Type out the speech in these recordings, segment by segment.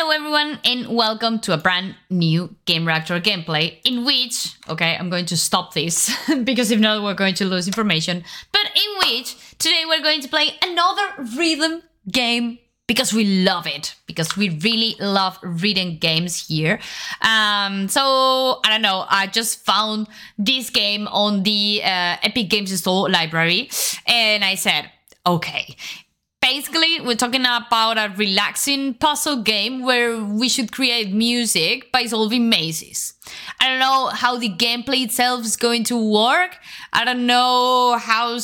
Hello everyone and welcome to a brand new Gamereactor gameplay in which, okay, I'm going to stop this because if not we're going to lose information, but in which today we're going to play another rhythm game because we love it because we really love rhythm games here. Um so i don't know i just found this game on the uh, epic games store library and i said okay basically we're talking about a relaxing puzzle game where we should create music by solving mazes. I don't know how the gameplay itself is going to work. I don't know how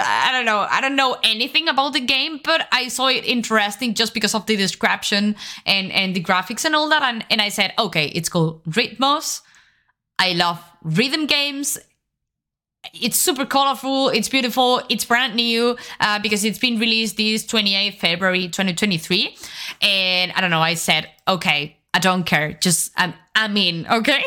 i don't know. I don't know anything about the game but i saw it interesting just because of the description and and the graphics and all that. And, and i said okay it's called Rytmos. I love rhythm games it's super colorful it's beautiful it's brand new uh, because it's been released this 28th february 2023 and i don't know i said okay i don't care just i'm i'm in okay?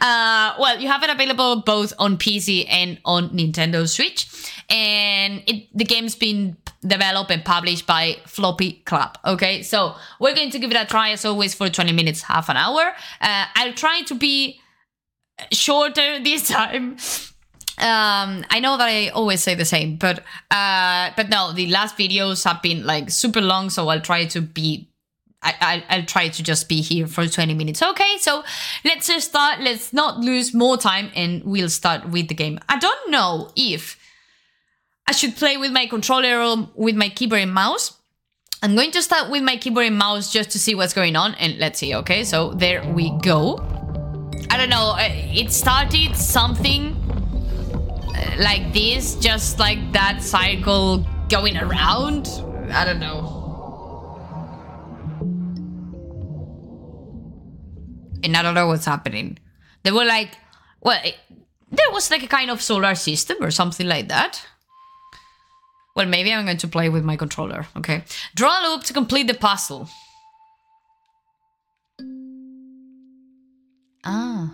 Uh, well you have it available both on pc and on nintendo switch. And it, the game's been developed and published by floppy club okay? So we're going to give it a try as always for 20 minutes half an hour. Uh, i'll try to be shorter this time um i know that i always say the same but uh but no the last videos have been like super long so i'll try to be I, I, I'll try to just be here for 20 minutes. Okay, so let's just start. Let's not lose more time and we'll start with the game. I don't know if I should play with my controller or with my keyboard and mouse. I'm going to start with my keyboard and mouse just to see what's going on. And let's see, okay? So there we go. I don't know. uh, It started something like this, just like that cycle going around. I don't know. And I don't know what's happening. They were like, well, there was like a kind of solar system or something like that. Well, maybe I'm going to play with my controller, okay? Draw a loop to complete the puzzle. Ah.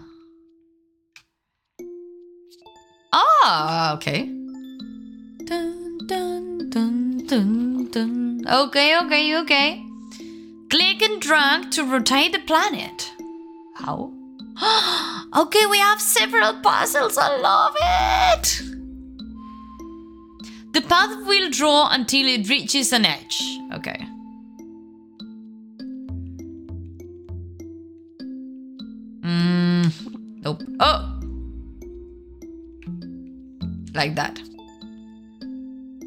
Ah, okay. Dun, dun, dun, dun, dun. Okay, okay, okay. Click and drag to rotate the planet. How? okay, we have several puzzles. I love it. The path will draw until it reaches an edge. Okay. Mm, nope. Oh! Like that.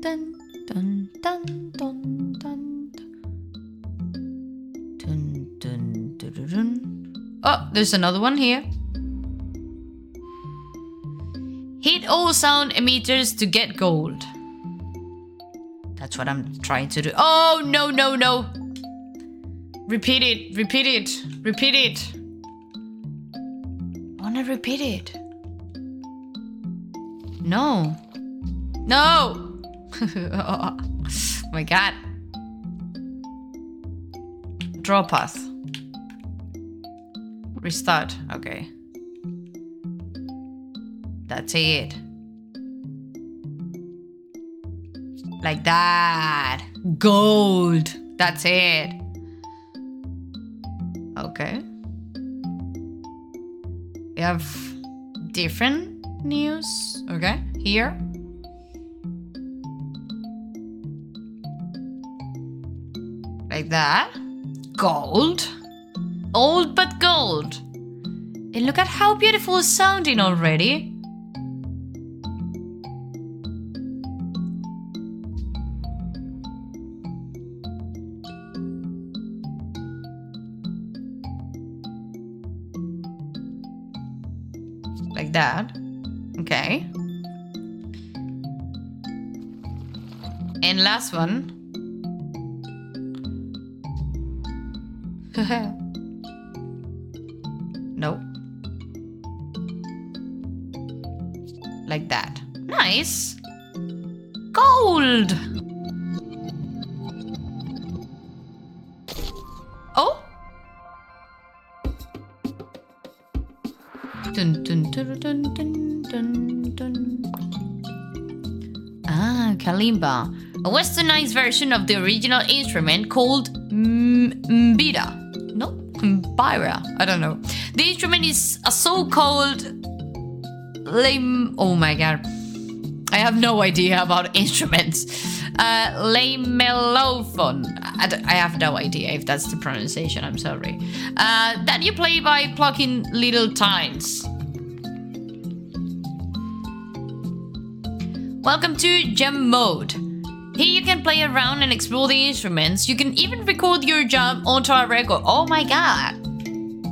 Dun, dun, dun, dun, dun. Dun, dun, dun, dun. Oh, there's another one here. Hit all sound emitters to get gold. That's what I'm trying to do. Oh, no, no, no. Repeat it, repeat it, repeat it. I wanna repeat it. No. No! oh my god. Draw path. Restart. Okay. That's it. Like that. Gold. That's it. Okay. We have different news. Okay. Here. Like that. Gold. Old but gold. And look at how beautiful it's sounding already. Like that. Okay. And last one. nope. Like that. Nice. Gold. A westernized version of the original instrument called Mbira. No? Mbira. I don't know. The instrument is a so-called lame... Oh my god. I have no idea about instruments. Uh, lamellophone. I, I have no idea if that's the pronunciation. I'm sorry. Uh, that you play by plucking little tines. Welcome to Gem Mode. Here you can play around and explore the instruments. You can even record your jump onto a record. Oh my god.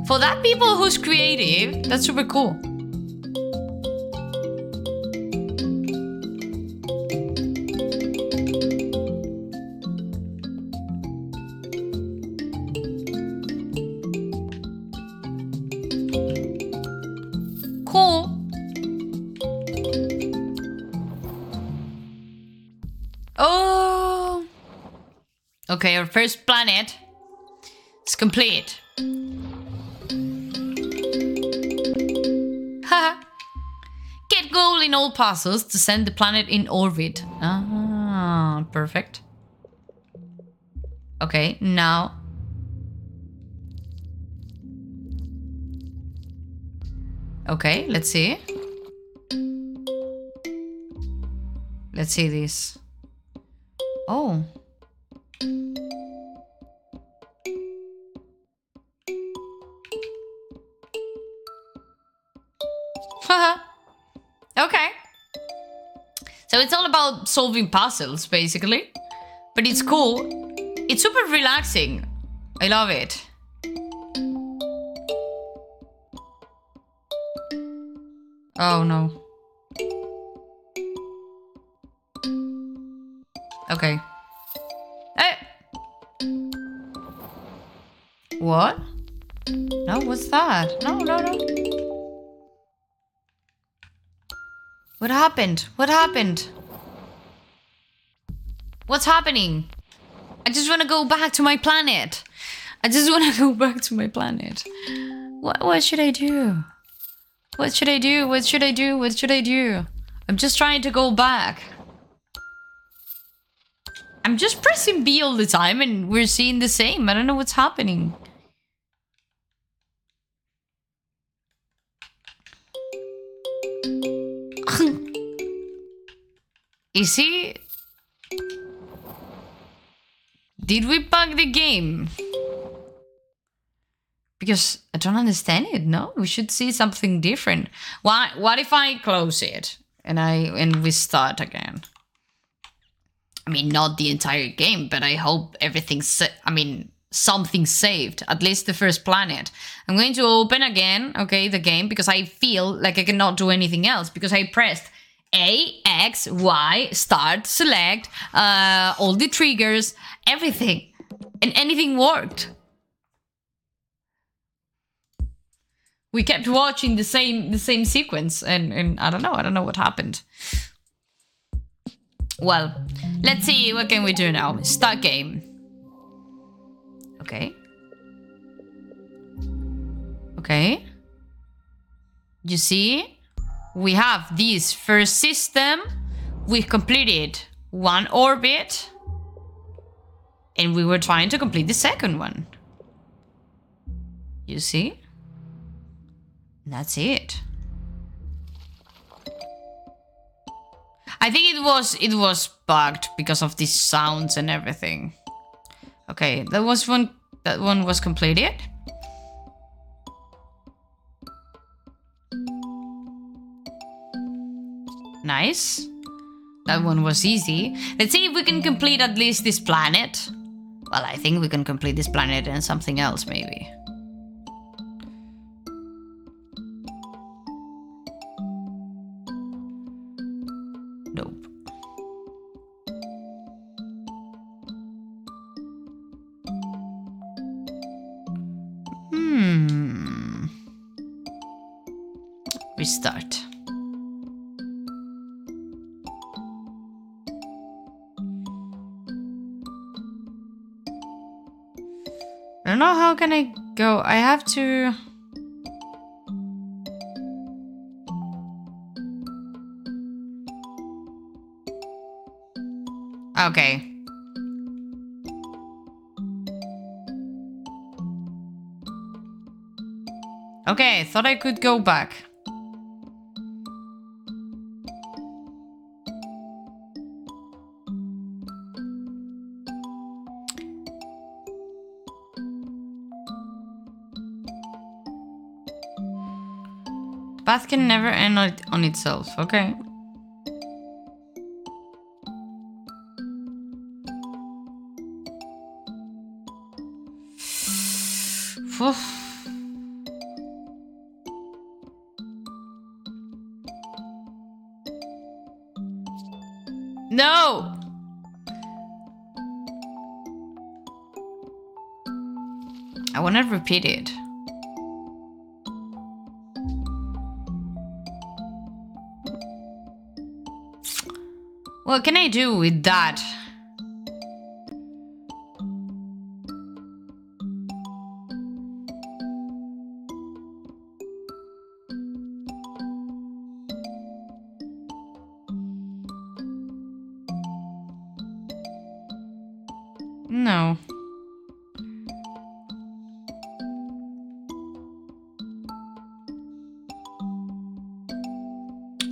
For that people who's creative, that's super. Cool. Okay, our first planet is complete. Haha. Get gold in all puzzles to send the planet in orbit. Ah, perfect. Okay, now. Okay, let's see. Let's see this. Oh. So it's all about solving puzzles, basically. But it's cool. It's super relaxing. I love it. Oh no. Okay. Hey! What? No, what's that? No, no, no. What happened? What happened? What's happening? I just want to go back to my planet. I just want to go back to my planet. What, what should I do? What should I do? What should I do? What should I do? I'm just trying to go back. I'm just pressing B all the time and we're seeing the same. I don't know what's happening. Is see? Did we bug the game? Because I don't understand it, no? We should see something different. Why, what if I close it and I and we start again? I mean, not the entire game, but I hope everything's. I mean, something saved. At least the first planet. I'm going to open again, okay, the game because I feel like I cannot do anything else because I pressed A, X, Y, start, select, uh, all the triggers, everything, and anything worked. We kept watching the same the same sequence, and and I don't know, I don't know what happened. Well, let's see what can we do now. Start game. Okay. Okay. You see? We have this first system. We completed one orbit. And we were trying to complete the second one. You see? That's it. I think it was it was bugged because of these sounds and everything. Okay, that was one that one was completed. Nice. That one was easy. Let's see if we can complete at least this planet. Well, I think we can complete this planet and something else maybe. Nope. don't know how can I go. I have to... Okay. Okay, thought I could go back. Path can never end on, on itself. Okay. No! I want to repeat it. What can I do with that? No.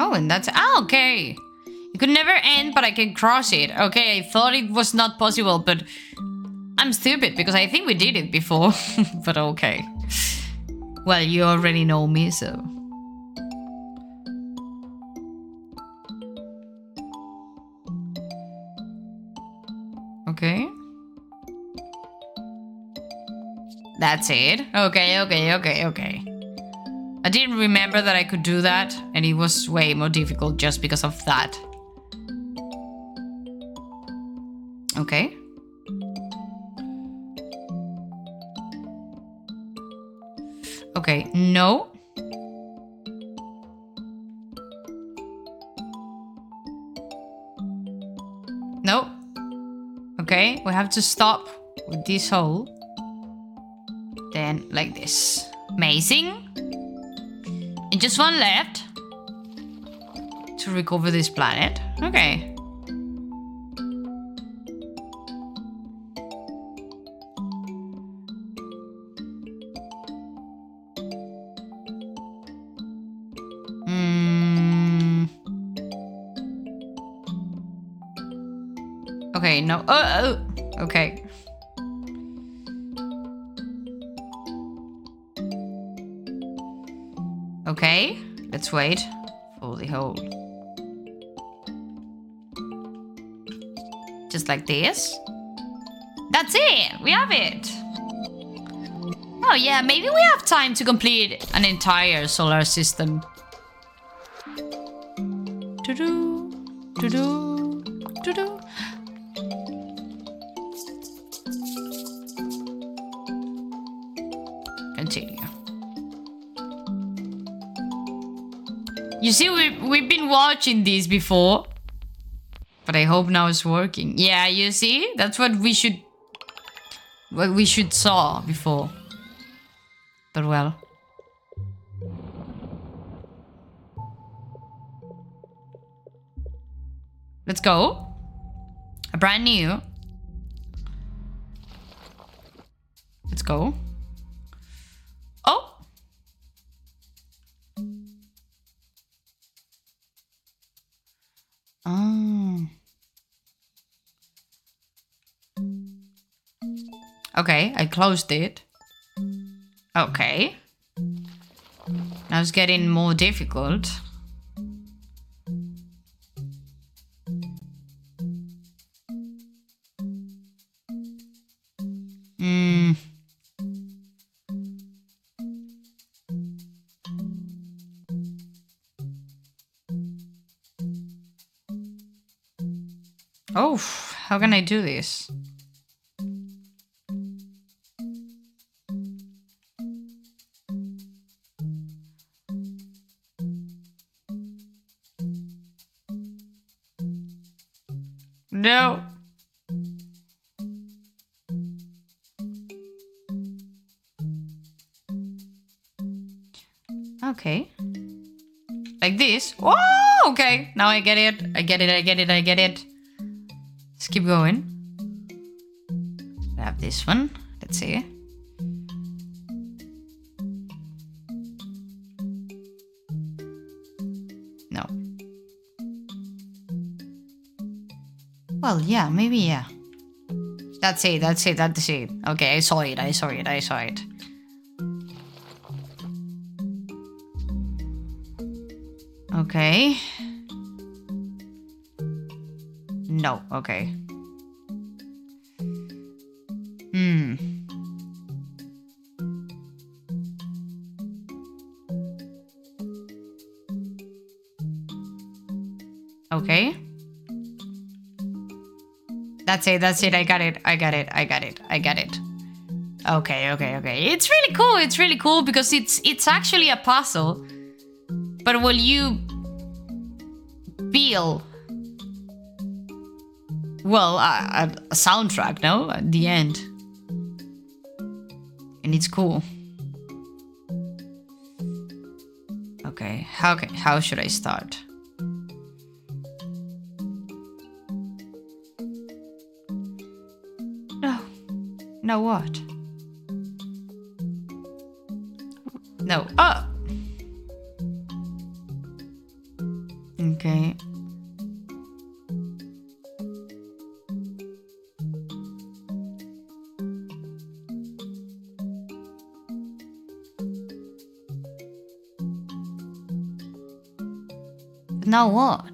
Oh, and that's... Oh, okay. Could never end, but I can cross it. Okay, I thought it was not possible, but... I'm stupid, because I think we did it before. but okay. Well, you already know me, so... Okay. That's it. Okay, okay, okay, okay. I didn't remember that I could do that, and it was way more difficult just because of that. Okay, no. No. Okay, we have to stop with this hole. Then like this. Amazing. And just one left to recover this planet. Okay. Oh, oh, okay. Okay, let's wait for the hole. Just like this. That's it! We have it! Oh yeah, maybe we have time to complete an entire solar system. Watching before. But I hope now it's working. Yeah, you see? That's what we should... What we should saw before. But well. Let's go. A brand new. Let's go. Okay, I closed it. Okay. Now it's getting more difficult. Oh, how can I do this? No. Okay. Like this. Oh, okay. Now I get it. I get it. I get it. I get it. Let's keep going. Have this one. Let's see. Yeah, maybe yeah. That's it, that's it, that's it. Okay, I saw it, I saw it, I saw it. Okay. No, okay. That's it, that's it. I got it. I got it. I got it. I got it. Okay, okay, okay. It's really cool. It's really cool because it's it's actually a puzzle. But will you feel well, a, a soundtrack, no? At the end. And it's cool. Okay, how can, how should I start? No what? No. Oh. Okay. Now what?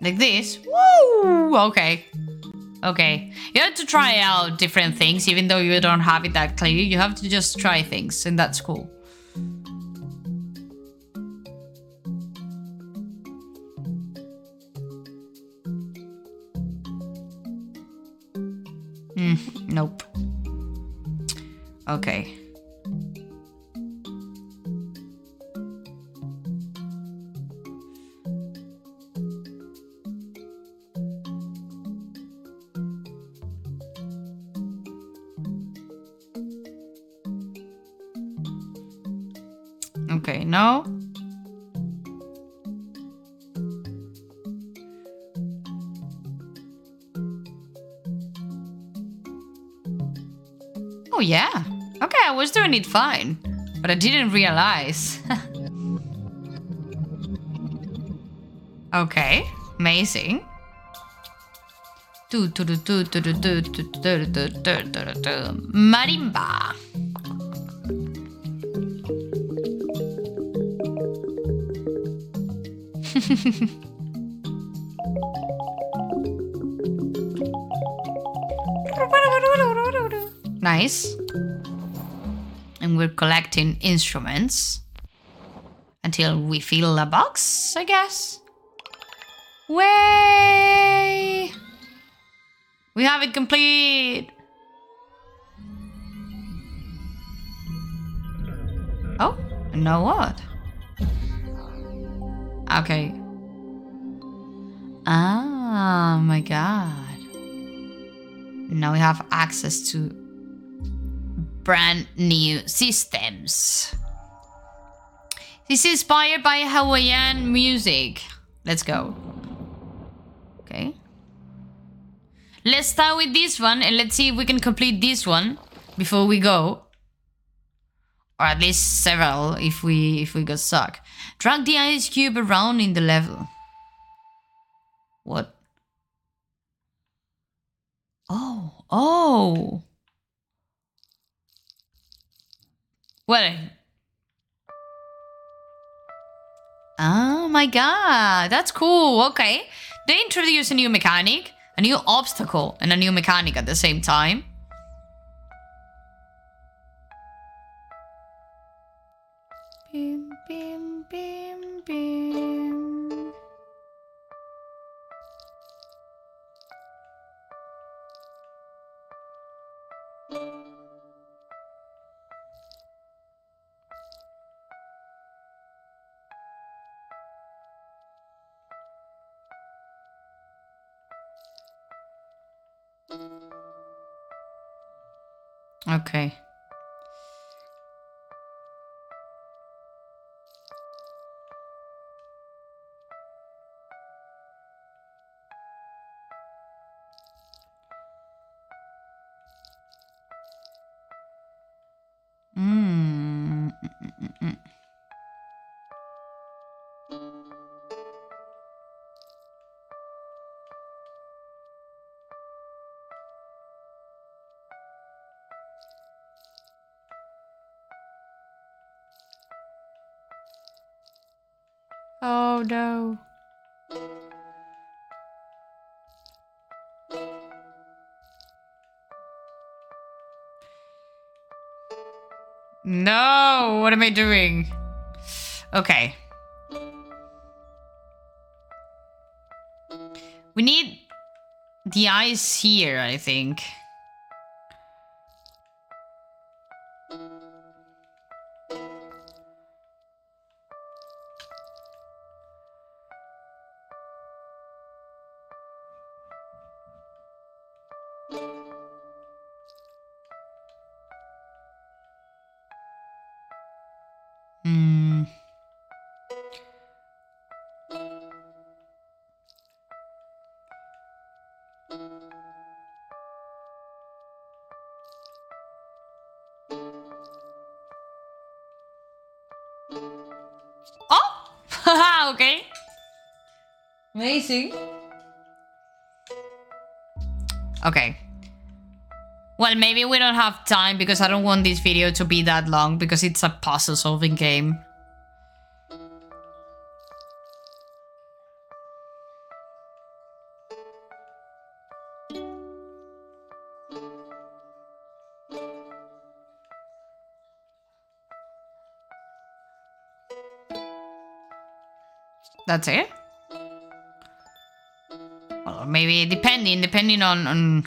Like this? Woo! Okay. Okay. You have to try out different things, even though you don't have it that clear. You have to just try things, and that's cool. Oh, yeah. Okay, I was doing it fine. But I didn't realize. okay, amazing. Do, Nice. And we're collecting instruments until we fill a box, I guess. Way! We have it complete! Oh, and now what? Okay. Ah, my god. Now we have access to brand new systems. This is inspired by Hawaiian music. Let's go. Okay. Let's start with this one and let's see if we can complete this one before we go. Or at least several if we if we got stuck. Drag the ice cube around in the level. What? Oh, oh. What? Oh my god, that's cool. Okay. They introduce a new mechanic, a new obstacle, and a new mechanic at the same time. Okay. No. No, what am I doing? Okay. We need the eyes here, I think. Hmm. Oh! Haha, okay. Amazing. Okay. Well, maybe we don't have time because I don't want this video to be that long because it's a puzzle solving game. That's it? Maybe depending, depending on, on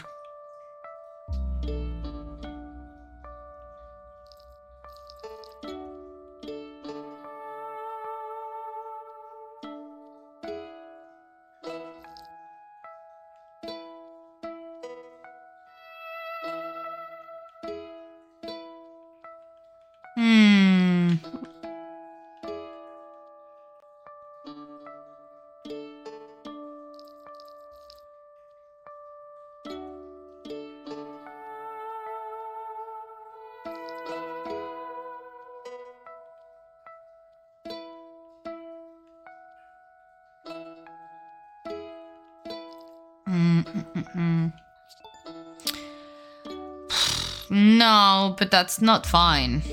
No, but that's not fine.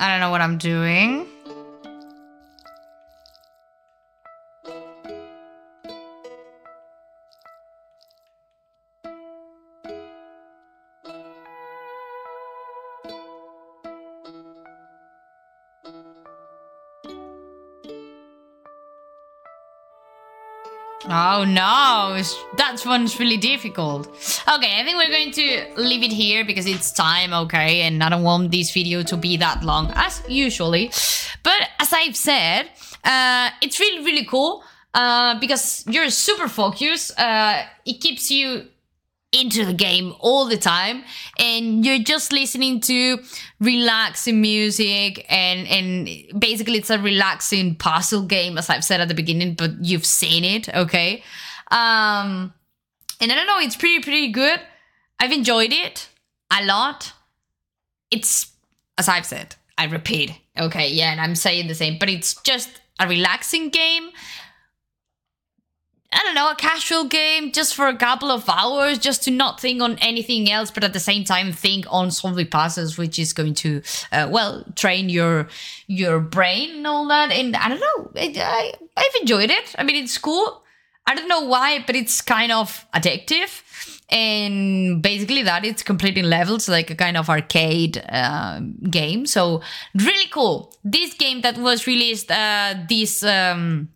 I don't know what I'm doing. Oh no, that one's really difficult. Okay, I think we're going to leave it here because it's time, okay? And I don't want this video to be that long as usually. But as I've said, uh, it's really, really cool uh, because you're super focused. Uh, it keeps you into the game all the time and you're just listening to relaxing music and and basically it's a relaxing puzzle game as I've said at the beginning but you've seen it okay um and I don't know it's pretty pretty good I've enjoyed it a lot it's as I've said I repeat okay yeah and I'm saying the same but it's just a relaxing game I don't know, a casual game just for a couple of hours, just to not think on anything else, but at the same time think on solving puzzles, which is going to, uh, well, train your your brain and all that. And I don't know, I, I, I've enjoyed it. I mean, it's cool. I don't know why, but it's kind of addictive. And basically, that it's completing levels like a kind of arcade uh, game. So, really cool. This game that was released uh, this. Um,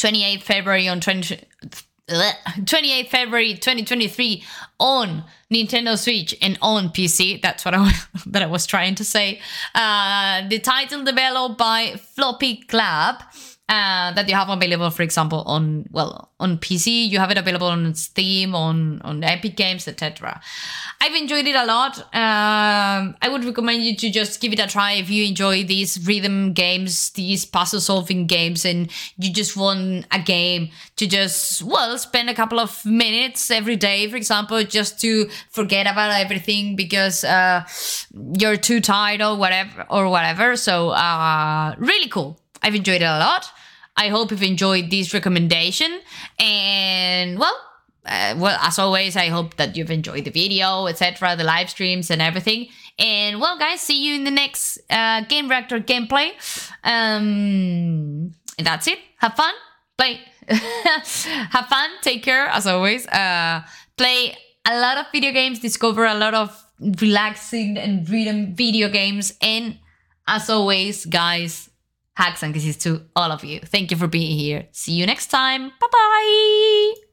28th February on 20, 28th February 2023 on Nintendo Switch and on PC. That's what I that I was trying to say. Uh, the title developed by Floppy Club. Uh, that you have available, for example, on well on PC. You have it available on Steam, on on Epic Games, etc. I've enjoyed it a lot. Um, I would recommend you to just give it a try if you enjoy these rhythm games, these puzzle solving games, and you just want a game to just well spend a couple of minutes every day, for example, just to forget about everything because uh, you're too tired or whatever or whatever. So uh, really cool. I've enjoyed it a lot. I hope you've enjoyed this recommendation. And well, uh, well, as always, I hope that you've enjoyed the video, etc., the live streams and everything. And well, guys, see you in the next uh, Gamereactor gameplay. Um, and that's it. Have fun. Play. Have fun. Take care, as always. Uh, play a lot of video games. Discover a lot of relaxing and rhythm video games. And as always, guys, Hugs and kisses to all of you. Thank you for being here. See you next time. Bye bye.